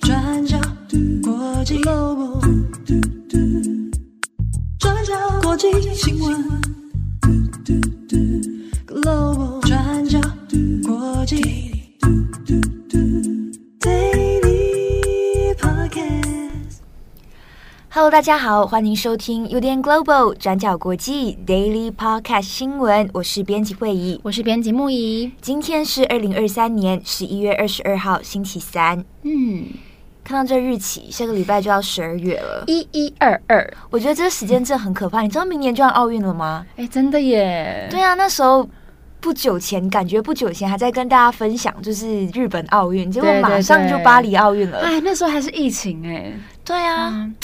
转角国际 Global，转角国际新闻。Hello，大家好，欢迎收听 UDN Global 转角国际 Daily Podcast 新闻。我是编辑会议，我是编辑木仪。今天是二零二三年十一月二十二号，星期三。嗯。看到这日期，下个礼拜就要十二月了，一一二二。我觉得这个时间真的很可怕。你知道明年就要奥运了吗？哎，真的耶！对啊，那时候不久前，感觉不久前还在跟大家分享，就是日本奥运，结果马上就巴黎奥运了。哎，那时候还是疫情哎。对啊，嗯，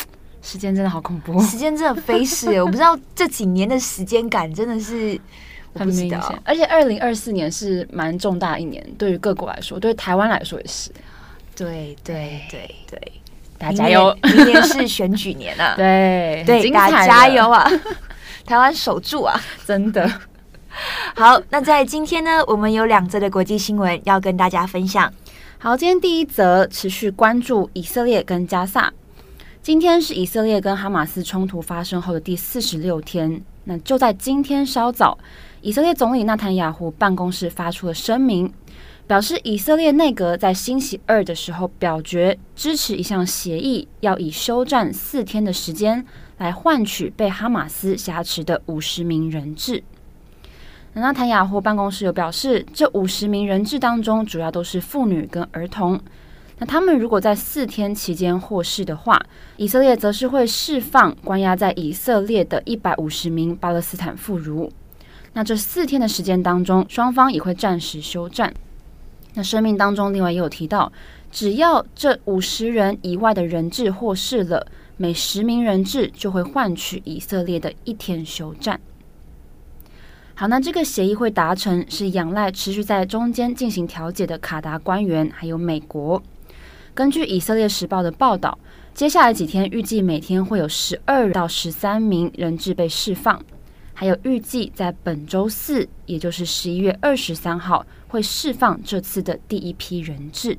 时间真的好恐怖，时间真的飞逝。我不知道这几年的时间感真的是很明显，而且二零二四年是蛮重大一年，对于各国来说，对台湾来说也是。对对对对，大家加油！明年是选举年啊，对对，大家加油啊！台湾守住啊，真的好。那在今天呢，我们有两则的国际新闻要跟大家分享。好，今天第一则持续关注以色列跟加萨。今天是以色列跟哈马斯冲突发生后的第四十六天。那就在今天稍早，以色列总理纳坦雅胡办公室发出了声明。表示以色列内阁在星期二的时候表决支持一项协议，要以休战四天的时间来换取被哈马斯挟持的五十名人质。纳坦雅胡办公室有表示，这五十名人质当中主要都是妇女跟儿童。那他们如果在四天期间获释的话，以色列则是会释放关押在以色列的一百五十名巴勒斯坦妇孺。那这四天的时间当中，双方也会暂时休战。那声明当中，另外也有提到，只要这五十人以外的人质获释了，每十名人质就会换取以色列的一天休战。好，那这个协议会达成，是仰赖持续在中间进行调解的卡达官员，还有美国。根据以色列时报的报道，接下来几天预计每天会有十二到十三名人质被释放。还有预计在本周四，也就是十一月二十三号，会释放这次的第一批人质。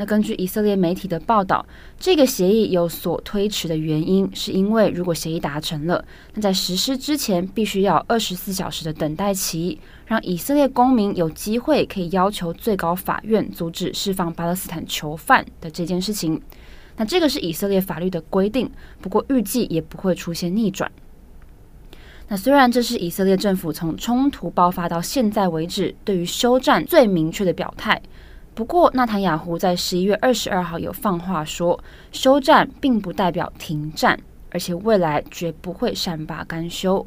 那根据以色列媒体的报道，这个协议有所推迟的原因，是因为如果协议达成了，那在实施之前必须要二十四小时的等待期，让以色列公民有机会可以要求最高法院阻止释放巴勒斯坦囚犯的这件事情。那这个是以色列法律的规定，不过预计也不会出现逆转。那虽然这是以色列政府从冲突爆发到现在为止对于休战最明确的表态，不过纳坦雅胡在十一月二十二号有放话说，休战并不代表停战，而且未来绝不会善罢甘休。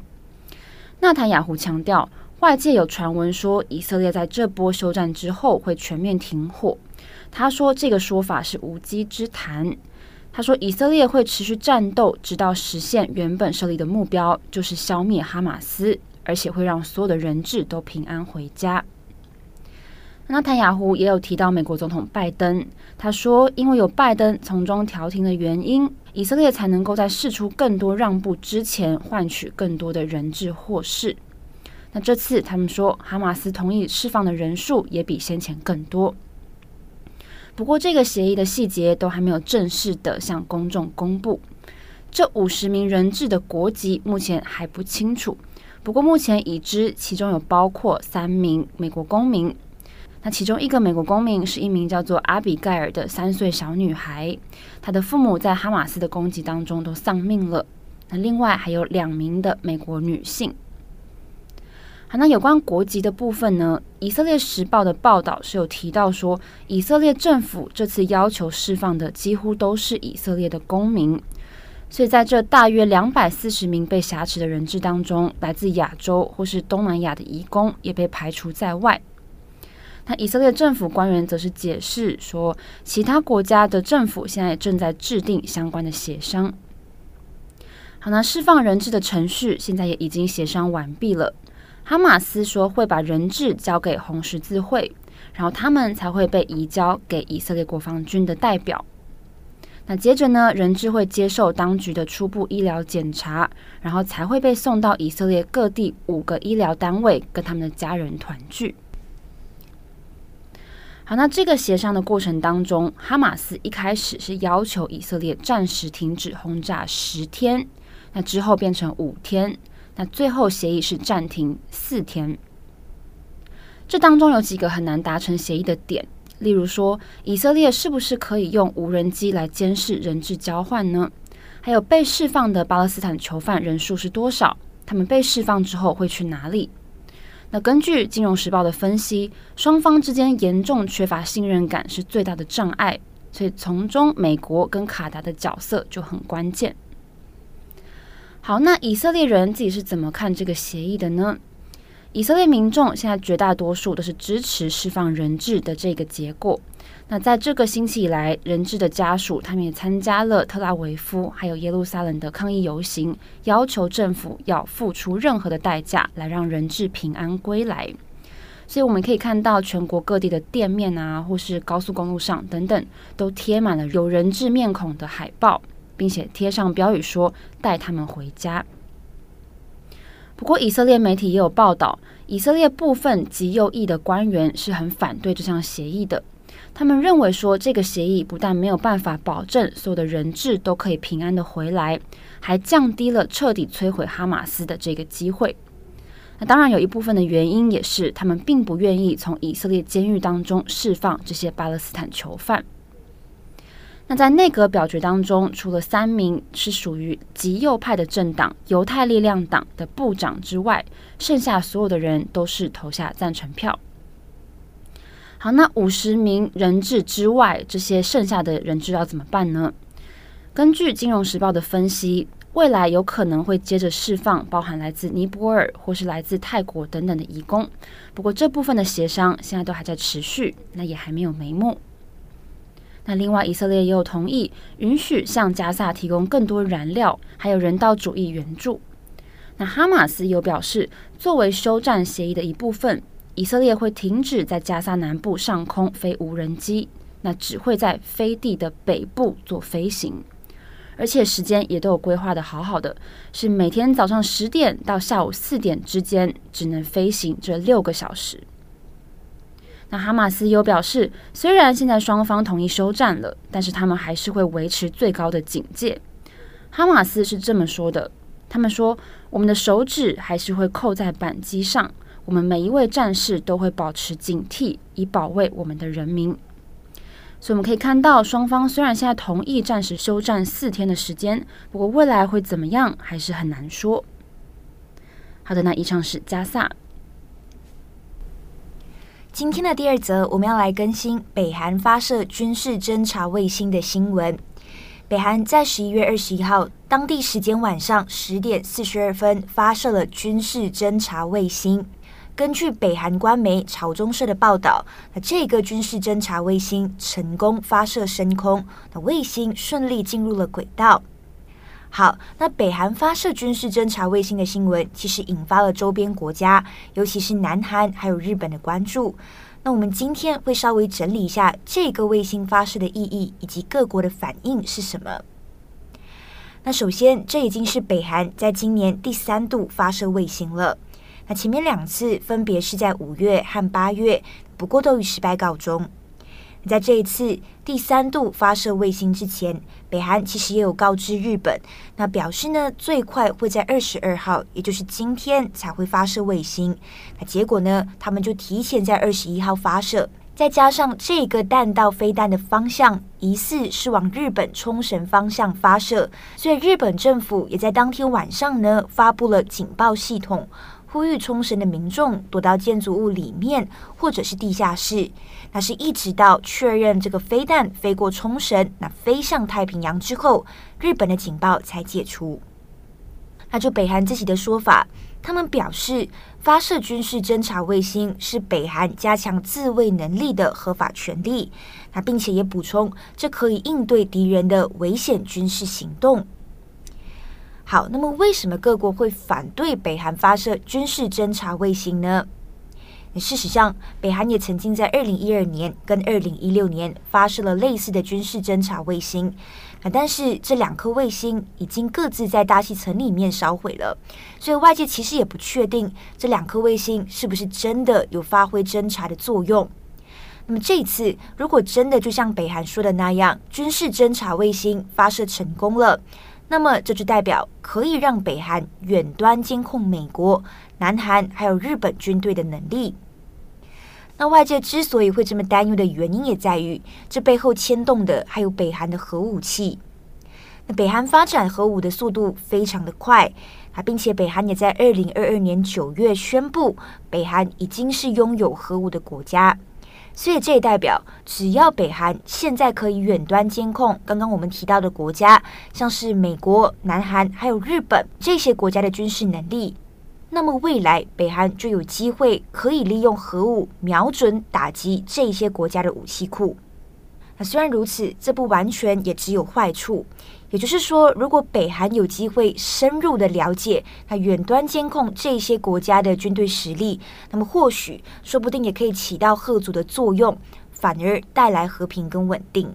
纳坦雅胡强调，外界有传闻说以色列在这波休战之后会全面停火，他说这个说法是无稽之谈。他说：“以色列会持续战斗，直到实现原本设立的目标，就是消灭哈马斯，而且会让所有的人质都平安回家。”纳坦雅胡也有提到美国总统拜登，他说：“因为有拜登从中调停的原因，以色列才能够在释出更多让步之前，换取更多的人质获释。那这次他们说，哈马斯同意释放的人数也比先前更多。”不过，这个协议的细节都还没有正式的向公众公布。这五十名人质的国籍目前还不清楚。不过，目前已知其中有包括三名美国公民。那其中一个美国公民是一名叫做阿比盖尔的三岁小女孩，她的父母在哈马斯的攻击当中都丧命了。那另外还有两名的美国女性。好那有关国籍的部分呢？以色列时报的报道是有提到说，以色列政府这次要求释放的几乎都是以色列的公民，所以在这大约两百四十名被挟持的人质当中，来自亚洲或是东南亚的移工也被排除在外。那以色列政府官员则是解释说，其他国家的政府现在正在制定相关的协商。好，那释放人质的程序现在也已经协商完毕了。哈马斯说会把人质交给红十字会，然后他们才会被移交给以色列国防军的代表。那接着呢，人质会接受当局的初步医疗检查，然后才会被送到以色列各地五个医疗单位跟他们的家人团聚。好，那这个协商的过程当中，哈马斯一开始是要求以色列暂时停止轰炸十天，那之后变成五天，那最后协议是暂停四天。这当中有几个很难达成协议的点，例如说，以色列是不是可以用无人机来监视人质交换呢？还有被释放的巴勒斯坦囚犯人数是多少？他们被释放之后会去哪里？那根据《金融时报》的分析，双方之间严重缺乏信任感是最大的障碍，所以从中美国跟卡达的角色就很关键。好，那以色列人自己是怎么看这个协议的呢？以色列民众现在绝大多数都是支持释放人质的这个结果。那在这个星期以来，人质的家属他们也参加了特拉维夫还有耶路撒冷的抗议游行，要求政府要付出任何的代价来让人质平安归来。所以我们可以看到，全国各地的店面啊，或是高速公路上等等，都贴满了有人质面孔的海报，并且贴上标语说“带他们回家”。不过，以色列媒体也有报道，以色列部分极右翼的官员是很反对这项协议的。他们认为说，这个协议不但没有办法保证所有的人质都可以平安的回来，还降低了彻底摧毁哈马斯的这个机会。那当然，有一部分的原因也是他们并不愿意从以色列监狱当中释放这些巴勒斯坦囚犯。那在内阁表决当中，除了三名是属于极右派的政党犹太力量党的部长之外，剩下所有的人都是投下赞成票。好，那五十名人质之外，这些剩下的人质要怎么办呢？根据《金融时报》的分析，未来有可能会接着释放包含来自尼泊尔或是来自泰国等等的移工。不过这部分的协商现在都还在持续，那也还没有眉目。那另外，以色列也有同意允许向加萨提供更多燃料，还有人道主义援助。那哈马斯有表示，作为休战协议的一部分，以色列会停止在加沙南部上空飞无人机，那只会在飞地的北部做飞行，而且时间也都有规划的好好的，是每天早上十点到下午四点之间，只能飞行这六个小时。那哈马斯又表示，虽然现在双方同意休战了，但是他们还是会维持最高的警戒。哈马斯是这么说的：“他们说，我们的手指还是会扣在扳机上，我们每一位战士都会保持警惕，以保卫我们的人民。”所以我们可以看到，双方虽然现在同意暂时休战四天的时间，不过未来会怎么样，还是很难说。好的，那以上是加萨。今天的第二则，我们要来更新北韩发射军事侦察卫星的新闻。北韩在十一月二十一号当地时间晚上十点四十二分发射了军事侦察卫星。根据北韩官媒朝中社的报道，那这个军事侦察卫星成功发射升空，那卫星顺利进入了轨道。好，那北韩发射军事侦察卫星的新闻，其实引发了周边国家，尤其是南韩还有日本的关注。那我们今天会稍微整理一下这个卫星发射的意义，以及各国的反应是什么。那首先，这已经是北韩在今年第三度发射卫星了。那前面两次分别是在五月和八月，不过都以失败告终。在这一次第三度发射卫星之前，北韩其实也有告知日本，那表示呢，最快会在二十二号，也就是今天才会发射卫星。那结果呢，他们就提前在二十一号发射，再加上这个弹道飞弹的方向疑似是往日本冲绳方向发射，所以日本政府也在当天晚上呢发布了警报系统。呼吁冲绳的民众躲到建筑物里面，或者是地下室。那是一直到确认这个飞弹飞过冲绳，那飞向太平洋之后，日本的警报才解除。那就北韩自己的说法，他们表示发射军事侦察卫星是北韩加强自卫能力的合法权利。那并且也补充，这可以应对敌人的危险军事行动。好，那么为什么各国会反对北韩发射军事侦察卫星呢？事实上，北韩也曾经在二零一二年跟二零一六年发射了类似的军事侦察卫星，啊，但是这两颗卫星已经各自在大气层里面烧毁了，所以外界其实也不确定这两颗卫星是不是真的有发挥侦察的作用。那么这一次，如果真的就像北韩说的那样，军事侦察卫星发射成功了，那么这就代表可以让北韩远端监控美国、南韩还有日本军队的能力。那外界之所以会这么担忧的原因，也在于这背后牵动的还有北韩的核武器。那北韩发展核武的速度非常的快啊，并且北韩也在二零二二年九月宣布，北韩已经是拥有核武的国家。所以这也代表，只要北韩现在可以远端监控刚刚我们提到的国家，像是美国、南韩还有日本这些国家的军事能力。那么未来，北韩就有机会可以利用核武瞄准打击这些国家的武器库。那虽然如此，这不完全也只有坏处。也就是说，如果北韩有机会深入的了解，那远端监控这些国家的军队实力，那么或许说不定也可以起到贺阻的作用，反而带来和平跟稳定。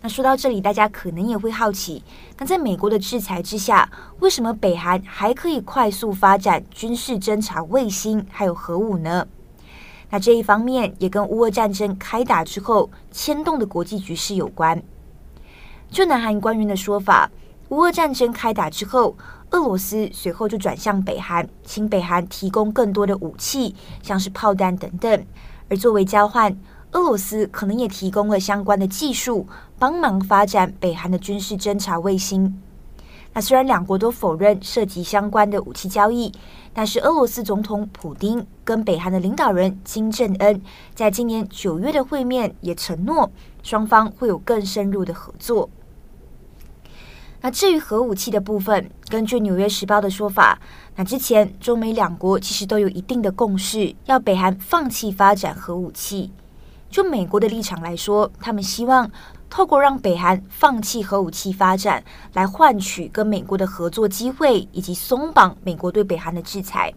那说到这里，大家可能也会好奇，那在美国的制裁之下，为什么北韩还可以快速发展军事侦察卫星还有核武呢？那这一方面也跟乌俄战争开打之后牵动的国际局势有关。就南韩官员的说法，乌俄战争开打之后，俄罗斯随后就转向北韩，请北韩提供更多的武器，像是炮弹等等，而作为交换。俄罗斯可能也提供了相关的技术，帮忙发展北韩的军事侦察卫星。那虽然两国都否认涉及相关的武器交易，但是俄罗斯总统普丁跟北韩的领导人金正恩在今年九月的会面也承诺，双方会有更深入的合作。那至于核武器的部分，根据《纽约时报》的说法，那之前中美两国其实都有一定的共识，要北韩放弃发展核武器。就美国的立场来说，他们希望透过让北韩放弃核武器发展，来换取跟美国的合作机会，以及松绑美国对北韩的制裁。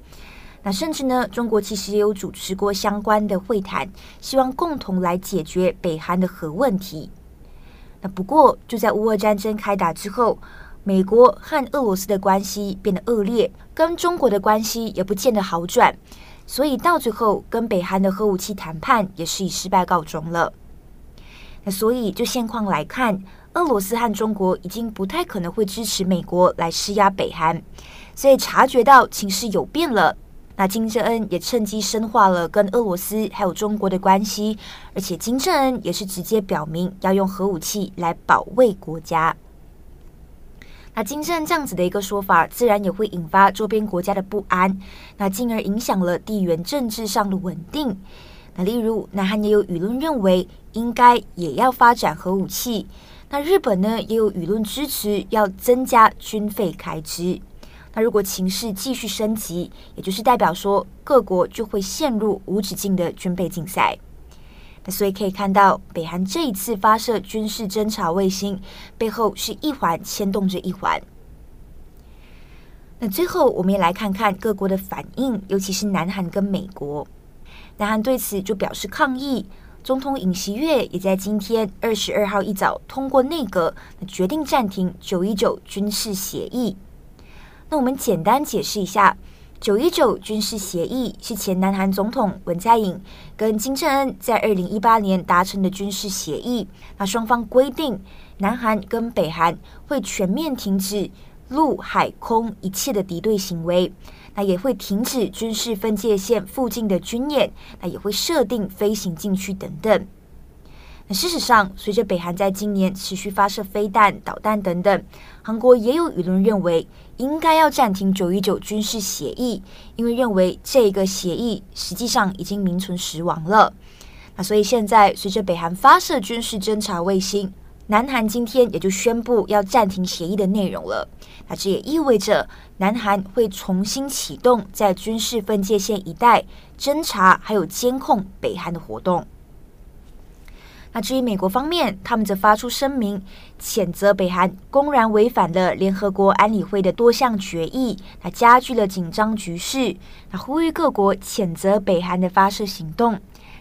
那甚至呢，中国其实也有主持过相关的会谈，希望共同来解决北韩的核问题。那不过，就在乌俄战争开打之后，美国和俄罗斯的关系变得恶劣，跟中国的关系也不见得好转。所以到最后，跟北韩的核武器谈判也是以失败告终了。那所以就现况来看，俄罗斯和中国已经不太可能会支持美国来施压北韩。所以察觉到情势有变了，那金正恩也趁机深化了跟俄罗斯还有中国的关系，而且金正恩也是直接表明要用核武器来保卫国家。那金正恩这样子的一个说法，自然也会引发周边国家的不安，那进而影响了地缘政治上的稳定。那例如，南韩也有舆论认为应该也要发展核武器。那日本呢，也有舆论支持要增加军费开支。那如果情势继续升级，也就是代表说各国就会陷入无止境的军备竞赛。那所以可以看到，北韩这一次发射军事侦察卫星，背后是一环牵动着一环。那最后，我们也来看看各国的反应，尤其是南韩跟美国。南韩对此就表示抗议，总统尹锡悦也在今天二十二号一早通过内阁，决定暂停九一九军事协议。那我们简单解释一下。九一九军事协议是前南韩总统文在寅跟金正恩在二零一八年达成的军事协议。那双方规定，南韩跟北韩会全面停止陆海空一切的敌对行为，那也会停止军事分界线附近的军演，那也会设定飞行禁区等等。事实上，随着北韩在今年持续发射飞弹、导弹等等，韩国也有舆论认为应该要暂停九一九军事协议，因为认为这个协议实际上已经名存实亡了。那所以现在随着北韩发射军事侦察卫星，南韩今天也就宣布要暂停协议的内容了。那这也意味着南韩会重新启动在军事分界线一带侦察还有监控北韩的活动。那至于美国方面，他们则发出声明，谴责北韩公然违反了联合国安理会的多项决议，那加剧了紧张局势，那呼吁各国谴责北韩的发射行动。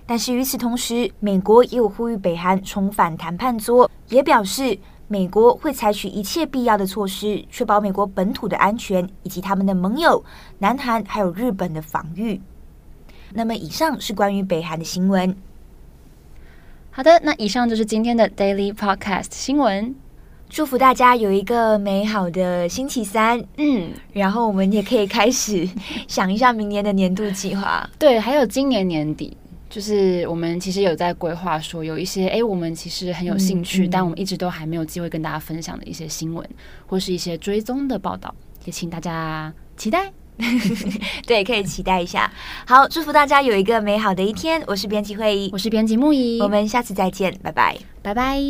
但是与此同时，美国也有呼吁北韩重返谈判桌，也表示美国会采取一切必要的措施，确保美国本土的安全以及他们的盟友南韩还有日本的防御。那么，以上是关于北韩的新闻。好的，那以上就是今天的 Daily Podcast 新闻。祝福大家有一个美好的星期三。嗯，然后我们也可以开始想一下明年的年度计划。对，还有今年年底，就是我们其实有在规划说有一些，哎，我们其实很有兴趣，但我们一直都还没有机会跟大家分享的一些新闻，或是一些追踪的报道，也请大家期待。对，可以期待一下。好，祝福大家有一个美好的一天。我是编辑会议，我是编辑木仪，我们下次再见，拜拜，拜拜。